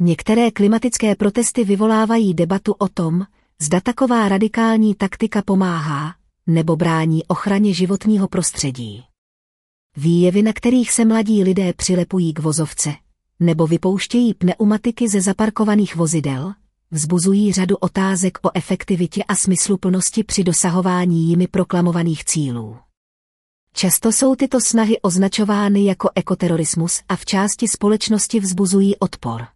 Některé klimatické protesty vyvolávají debatu o tom, zda taková radikální taktika pomáhá nebo brání ochraně životního prostředí. Výjevy, na kterých se mladí lidé přilepují k vozovce, nebo vypouštějí pneumatiky ze zaparkovaných vozidel, vzbuzují řadu otázek o efektivitě a smysluplnosti při dosahování jimi proklamovaných cílů. Často jsou tyto snahy označovány jako ekoterorismus a v části společnosti vzbuzují odpor.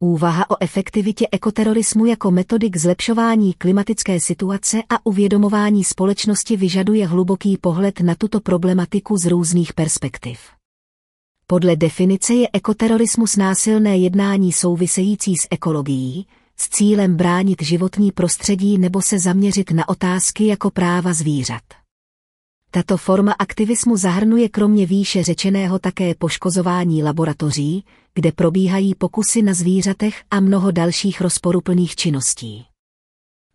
Úvaha o efektivitě ekoterorismu jako metody k zlepšování klimatické situace a uvědomování společnosti vyžaduje hluboký pohled na tuto problematiku z různých perspektiv. Podle definice je ekoterorismus násilné jednání související s ekologií, s cílem bránit životní prostředí nebo se zaměřit na otázky jako práva zvířat. Tato forma aktivismu zahrnuje kromě výše řečeného také poškozování laboratoří, kde probíhají pokusy na zvířatech a mnoho dalších rozporuplných činností.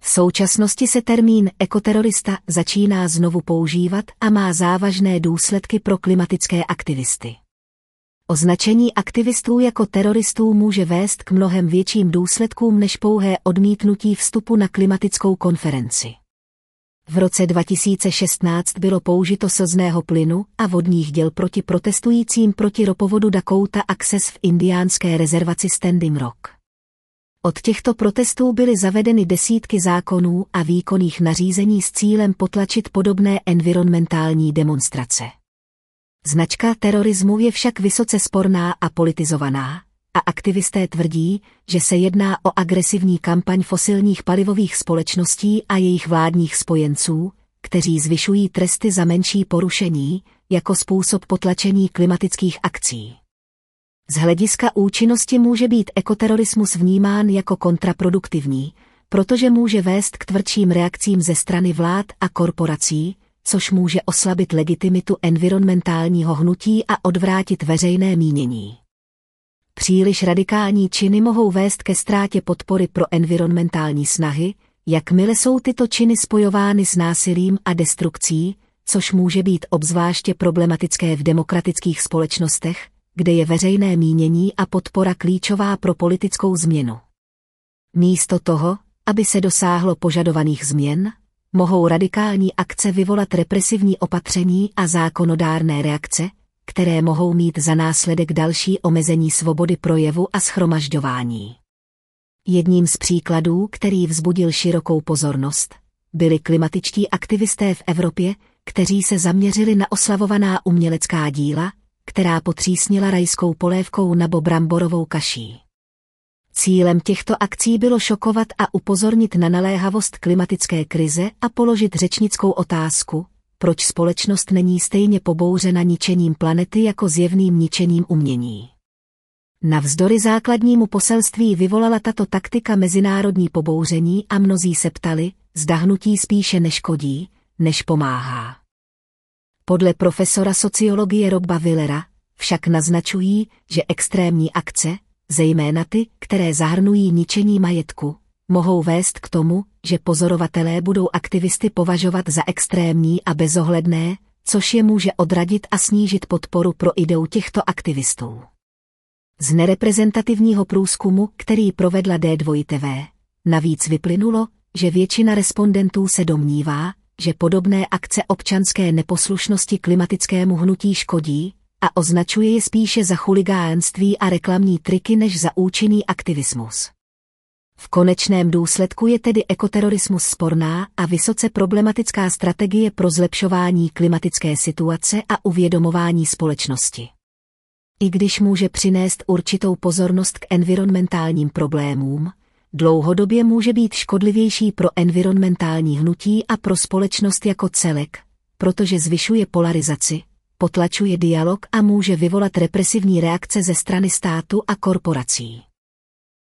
V současnosti se termín ekoterorista začíná znovu používat a má závažné důsledky pro klimatické aktivisty. Označení aktivistů jako teroristů může vést k mnohem větším důsledkům než pouhé odmítnutí vstupu na klimatickou konferenci. V roce 2016 bylo použito slzného plynu a vodních děl proti protestujícím proti ropovodu Dakota Access v indiánské rezervaci Standing Rock. Od těchto protestů byly zavedeny desítky zákonů a výkonných nařízení s cílem potlačit podobné environmentální demonstrace. Značka terorismu je však vysoce sporná a politizovaná, a aktivisté tvrdí, že se jedná o agresivní kampaň fosilních palivových společností a jejich vládních spojenců, kteří zvyšují tresty za menší porušení, jako způsob potlačení klimatických akcí. Z hlediska účinnosti může být ekoterorismus vnímán jako kontraproduktivní, protože může vést k tvrdším reakcím ze strany vlád a korporací, což může oslabit legitimitu environmentálního hnutí a odvrátit veřejné mínění. Příliš radikální činy mohou vést ke ztrátě podpory pro environmentální snahy, jakmile jsou tyto činy spojovány s násilím a destrukcí, což může být obzvláště problematické v demokratických společnostech, kde je veřejné mínění a podpora klíčová pro politickou změnu. Místo toho, aby se dosáhlo požadovaných změn, mohou radikální akce vyvolat represivní opatření a zákonodárné reakce, které mohou mít za následek další omezení svobody projevu a schromažďování. Jedním z příkladů, který vzbudil širokou pozornost, byli klimatičtí aktivisté v Evropě, kteří se zaměřili na oslavovaná umělecká díla, která potřísnila rajskou polévkou nebo bramborovou kaší. Cílem těchto akcí bylo šokovat a upozornit na naléhavost klimatické krize a položit řečnickou otázku, proč společnost není stejně pobouřena ničením planety jako zjevným ničením umění. Navzdory základnímu poselství vyvolala tato taktika mezinárodní pobouření a mnozí se ptali, zda hnutí spíše neškodí, než pomáhá. Podle profesora sociologie Roba Willera však naznačují, že extrémní akce, zejména ty, které zahrnují ničení majetku, mohou vést k tomu, že pozorovatelé budou aktivisty považovat za extrémní a bezohledné, což je může odradit a snížit podporu pro ideu těchto aktivistů. Z nereprezentativního průzkumu, který provedla D2TV, navíc vyplynulo, že většina respondentů se domnívá, že podobné akce občanské neposlušnosti klimatickému hnutí škodí a označuje je spíše za chuligánství a reklamní triky než za účinný aktivismus. V konečném důsledku je tedy ekoterorismus sporná a vysoce problematická strategie pro zlepšování klimatické situace a uvědomování společnosti. I když může přinést určitou pozornost k environmentálním problémům, dlouhodobě může být škodlivější pro environmentální hnutí a pro společnost jako celek, protože zvyšuje polarizaci, potlačuje dialog a může vyvolat represivní reakce ze strany státu a korporací.